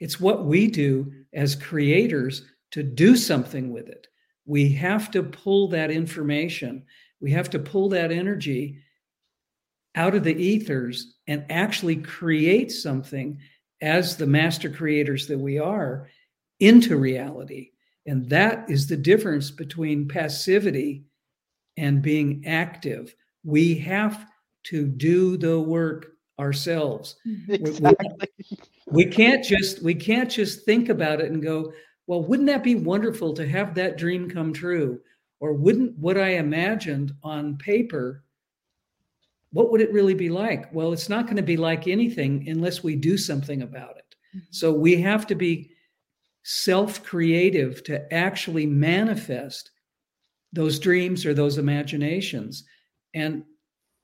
it's what we do as creators to do something with it we have to pull that information, we have to pull that energy out of the ethers and actually create something as the master creators that we are into reality. And that is the difference between passivity and being active. We have to do the work ourselves. Exactly. We, we, can't just we can't just think about it and go, well, wouldn't that be wonderful to have that dream come true? Or wouldn't what I imagined on paper what would it really be like? Well, it's not going to be like anything unless we do something about it. Mm-hmm. So we have to be self creative to actually manifest those dreams or those imaginations. And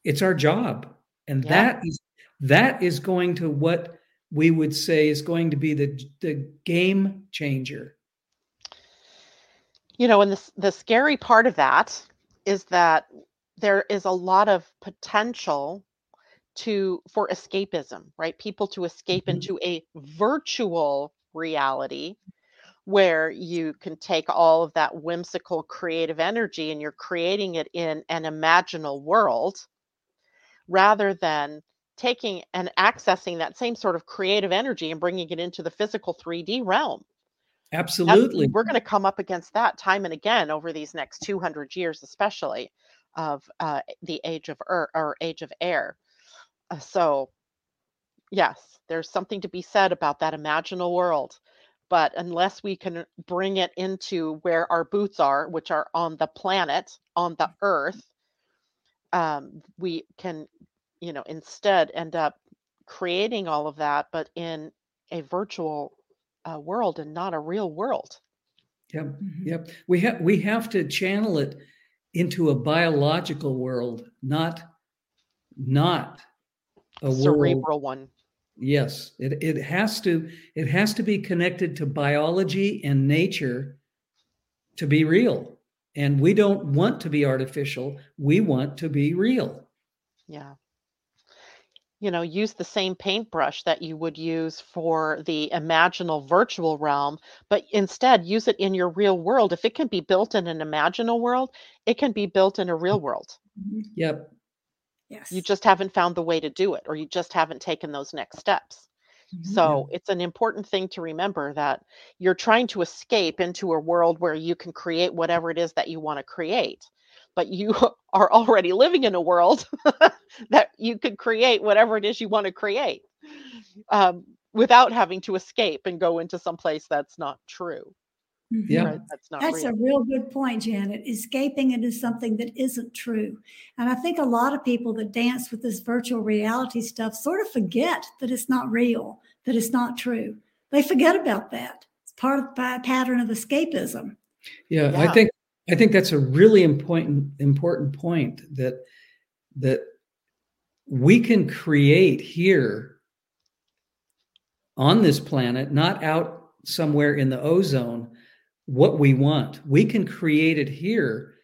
it's our job. And yeah. that is that is going to what we would say is going to be the the game changer. You know, and the the scary part of that is that there is a lot of potential to for escapism, right? People to escape mm-hmm. into a virtual reality where you can take all of that whimsical creative energy and you're creating it in an imaginal world rather than taking and accessing that same sort of creative energy and bringing it into the physical 3D realm. Absolutely. That's, we're going to come up against that time and again over these next 200 years, especially of uh, the age of Earth or age of air. Uh, so, yes, there's something to be said about that imaginal world. But unless we can bring it into where our boots are, which are on the planet, on the earth, um, we can, you know, instead end up creating all of that, but in a virtual uh, world and not a real world. Yep, yep. We have we have to channel it into a biological world, not not a cerebral world. one. Yes, it, it has to it has to be connected to biology and nature to be real. And we don't want to be artificial. We want to be real. Yeah. You know, use the same paintbrush that you would use for the imaginal virtual realm, but instead use it in your real world. If it can be built in an imaginal world, it can be built in a real world. Yep. Yes. You just haven't found the way to do it, or you just haven't taken those next steps. Mm-hmm. So it's an important thing to remember that you're trying to escape into a world where you can create whatever it is that you want to create. But you are already living in a world that you could create whatever it is you want to create um, without having to escape and go into some place that's not true. Mm-hmm. Yeah. Right? That's not That's real. a real good point, Janet. Escaping into something that isn't true. And I think a lot of people that dance with this virtual reality stuff sort of forget that it's not real, that it's not true. They forget about that. It's part of the pattern of escapism. Yeah, yeah. I think I think that's a really important important point that that we can create here on this planet, not out somewhere in the ozone, what we want. We can create it here,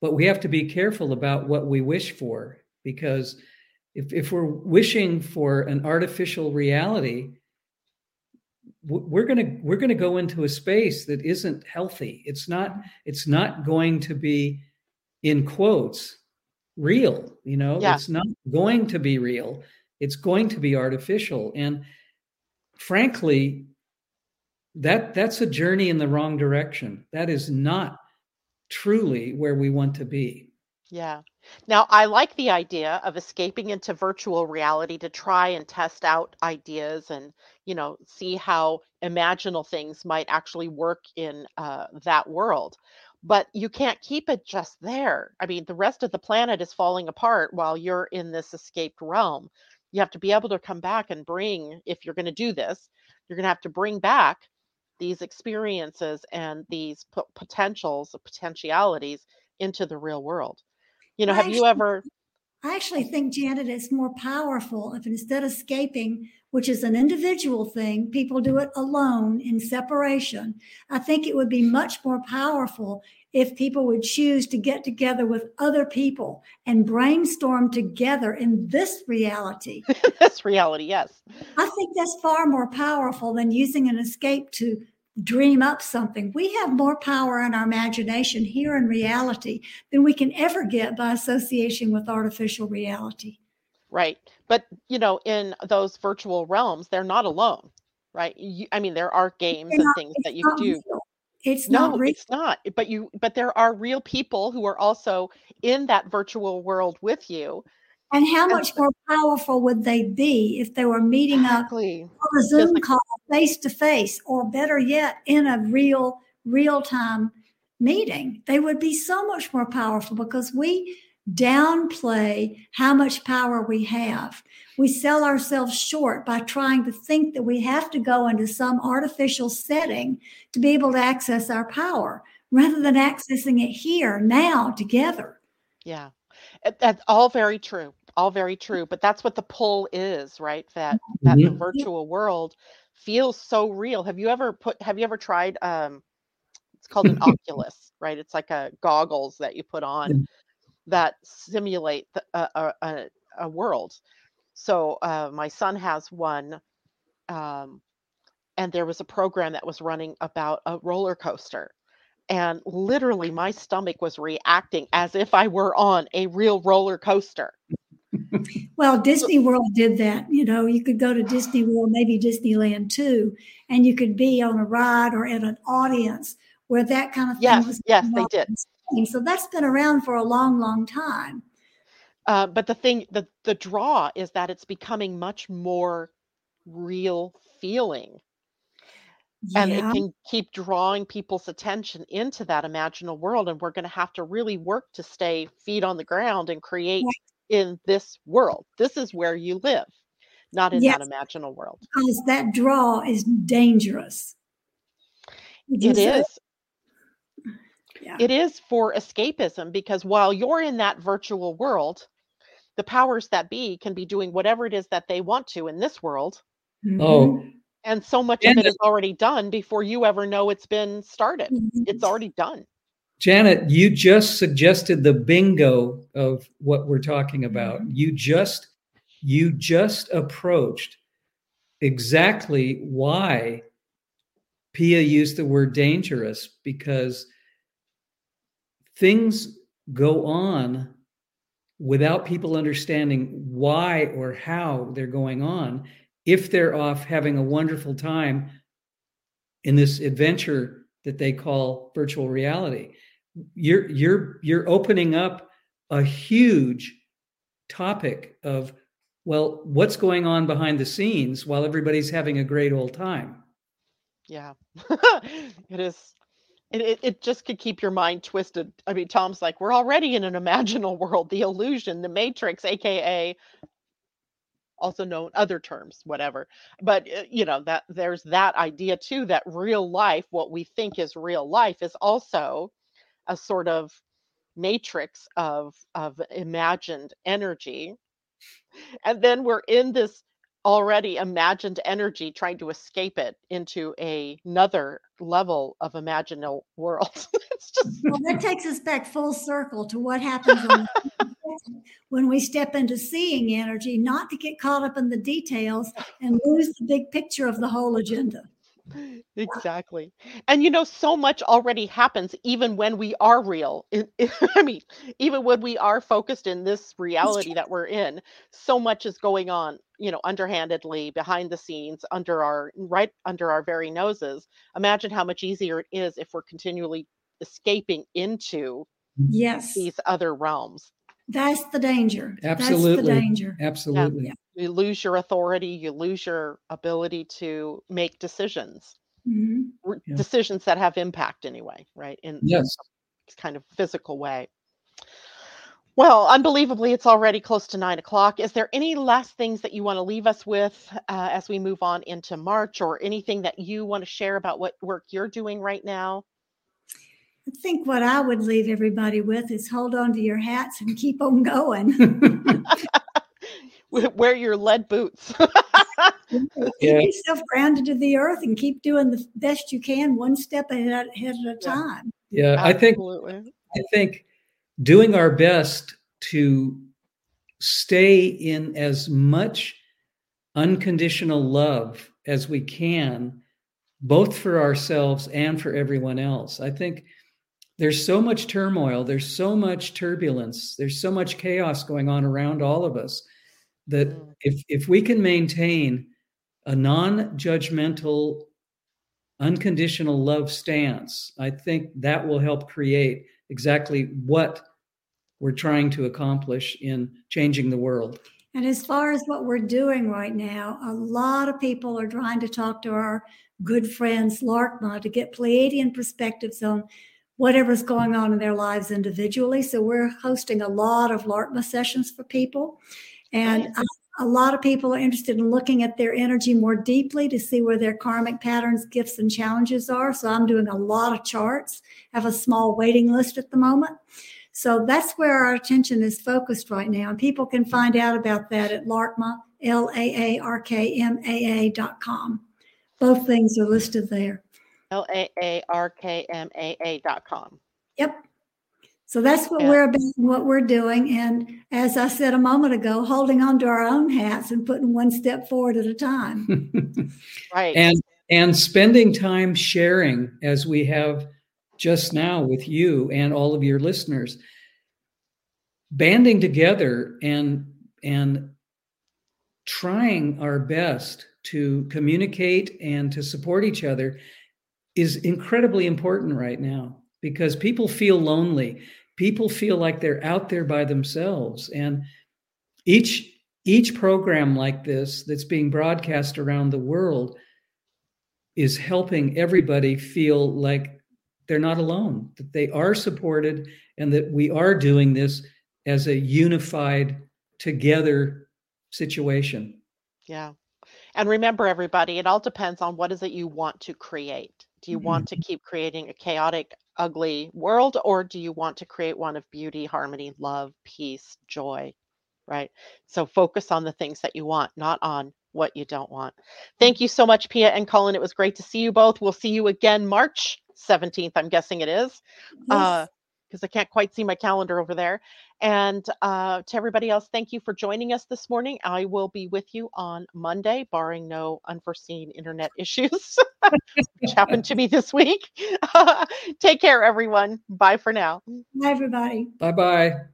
but we have to be careful about what we wish for because if, if we're wishing for an artificial reality, we're going to we're going to go into a space that isn't healthy. It's not it's not going to be in quotes real you know? Yeah. it's not going to be real. It's going to be artificial. And frankly that that's a journey in the wrong direction. That is not truly where we want to be yeah. Now i like the idea of escaping into virtual reality to try and test out ideas and you know see how imaginal things might actually work in uh, that world. But you can't keep it just there. I mean the rest of the planet is falling apart while you're in this escaped realm. You have to be able to come back and bring if you're going to do this you're going to have to bring back these experiences and these p- potentials, potentialities into the real world. You know, I have actually, you ever? I actually think, Janet, it's more powerful if instead of escaping, which is an individual thing, people do it alone in separation. I think it would be much more powerful if people would choose to get together with other people and brainstorm together in this reality. this reality, yes. I think that's far more powerful than using an escape to dream up something. We have more power in our imagination here in reality than we can ever get by association with artificial reality. Right. But, you know, in those virtual realms, they're not alone, right? You, I mean, there are games they're and not, things that you do. Real It's no, not real. it's not. But you but there are real people who are also in that virtual world with you. And how much more powerful would they be if they were meeting up on a Zoom like- call face to face, or better yet, in a real, real time meeting? They would be so much more powerful because we downplay how much power we have. We sell ourselves short by trying to think that we have to go into some artificial setting to be able to access our power rather than accessing it here, now, together. Yeah. That's all very true. All very true. But that's what the pull is, right? That that the Mhm. virtual world feels so real. Have you ever put have you ever tried um it's called an Oculus, right? It's like a goggles that you put on that simulate the, a, a, a, a world. So uh, my son has one, um, and there was a program that was running about a roller coaster, and literally my stomach was reacting as if I were on a real roller coaster. Well, Disney World did that. You know, you could go to Disney World, maybe Disneyland too, and you could be on a ride or in an audience where that kind of thing Yes, was. yes, they did. So that's been around for a long, long time. Uh, but the thing, the the draw is that it's becoming much more real feeling, and it can keep drawing people's attention into that imaginal world. And we're going to have to really work to stay feet on the ground and create in this world. This is where you live, not in Yes. that imaginal world. Because that draw is dangerous. Would you It say? is. Yeah. It is for escapism because while you're in that virtual world, the powers that be can be doing whatever it is that they want to in this world. Oh, Mhm. And so much of And it the- is already done before you ever know it's been started. Mhm. It's already done. Janet, you just suggested the bingo of what we're talking about. Mm-hmm. You just you just approached exactly why Pia used the word dangerous because things go on without people understanding why or how they're going on. If they're off having a wonderful time in this adventure that they call virtual reality you're you're you're opening up a huge topic of well what's going on behind the scenes while everybody's having a great old time Yeah. it is. It, it, just could keep your mind twisted. I mean, Tom's like, we're already in an imaginal world, the illusion, the matrix, AKA also known other terms, whatever. But, uh, you know, that there's that idea too that real life, what we think is real life, is also a sort of matrix of of imagined energy and then we're in this already imagined energy trying to escape it into a, another level of imaginal world it's just Well, that takes us back full circle to what happens when, when we step into seeing energy, not to get caught up in the details and lose the big picture of the whole agenda. Exactly and you know so much already happens even when we are real in- i mean even when we are focused in this reality that we're in so much is going on you know underhandedly behind the scenes under our right under our very noses imagine how much easier it is if we're continually escaping into Yes, these other realms that's the danger. Absolutely. That's the danger. absolutely Yeah. You lose your authority you lose your ability to make decisions Mhm. Yeah. decisions that have impact anyway right in yes this kind of physical way well unbelievably it's already close to nine o'clock is there any last things that you want to leave us with uh, as we move on into march or anything that you want to share about what work you're doing right now I think what I would leave everybody with is hold on to your hats and keep on going. wear your lead boots Keep yourself grounded to the earth and keep doing the best you can, one step ahead, ahead at a time. yeah i think I think doing our best to stay in as much unconditional love as we can, both for ourselves and for everyone else. I think there's so much turmoil, there's so much turbulence, there's so much chaos going on around all of us that Mm. if if we can maintain a non-judgmental unconditional love stance, I think that will help create exactly what we're trying to accomplish in changing the world. And as far as what we're doing right now, a lot of people are trying to talk to our good friends, Laarkmaa to get Pleiadian perspectives on whatever's going on in their lives individually. So we're hosting a lot of Laarkmaa sessions for people. And a lot of people are interested in looking at their energy more deeply to see where their karmic patterns, gifts, and challenges are. So I'm doing a lot of charts, have a small waiting list at the moment. So that's where our attention is focused right now. And people can find out about that at Laarkmaa, L A A R K M A A dot com. Both things are listed there. L A A R K M A A dot com. Yep. So that's what yeah. we're about, what we're doing. And as I said a moment ago, holding on to our own hats and putting one step forward at a time. right. And and spending time sharing as we have just now with you and all of your listeners banding together and and trying our best to communicate and to support each other is incredibly important right now because people feel lonely people feel like they're out there by themselves and each each program like this that's being broadcast around the world is helping everybody feel like they're not alone, that they are supported, and that we are doing this as a unified, together situation. Yeah. And remember, everybody, it all depends on what is it you want to create. Do you mm-hmm. want to keep creating a chaotic, ugly world, or do you want to create one of beauty, harmony, love, peace, joy? Right. So focus on the things that you want, not on what you don't want. Mm. Thank you so much, Pia and Cullen. It was great to see you both. We'll see you again March 17th, I'm guessing it is. Uh, yes. Because I can't quite see my calendar over there. And uh, to everybody else, thank you for joining us this morning. I will be with you on Monday, barring no unforeseen internet issues, which happened to me this week. Take care, everyone. Bye for now. Bye, everybody. Bye bye.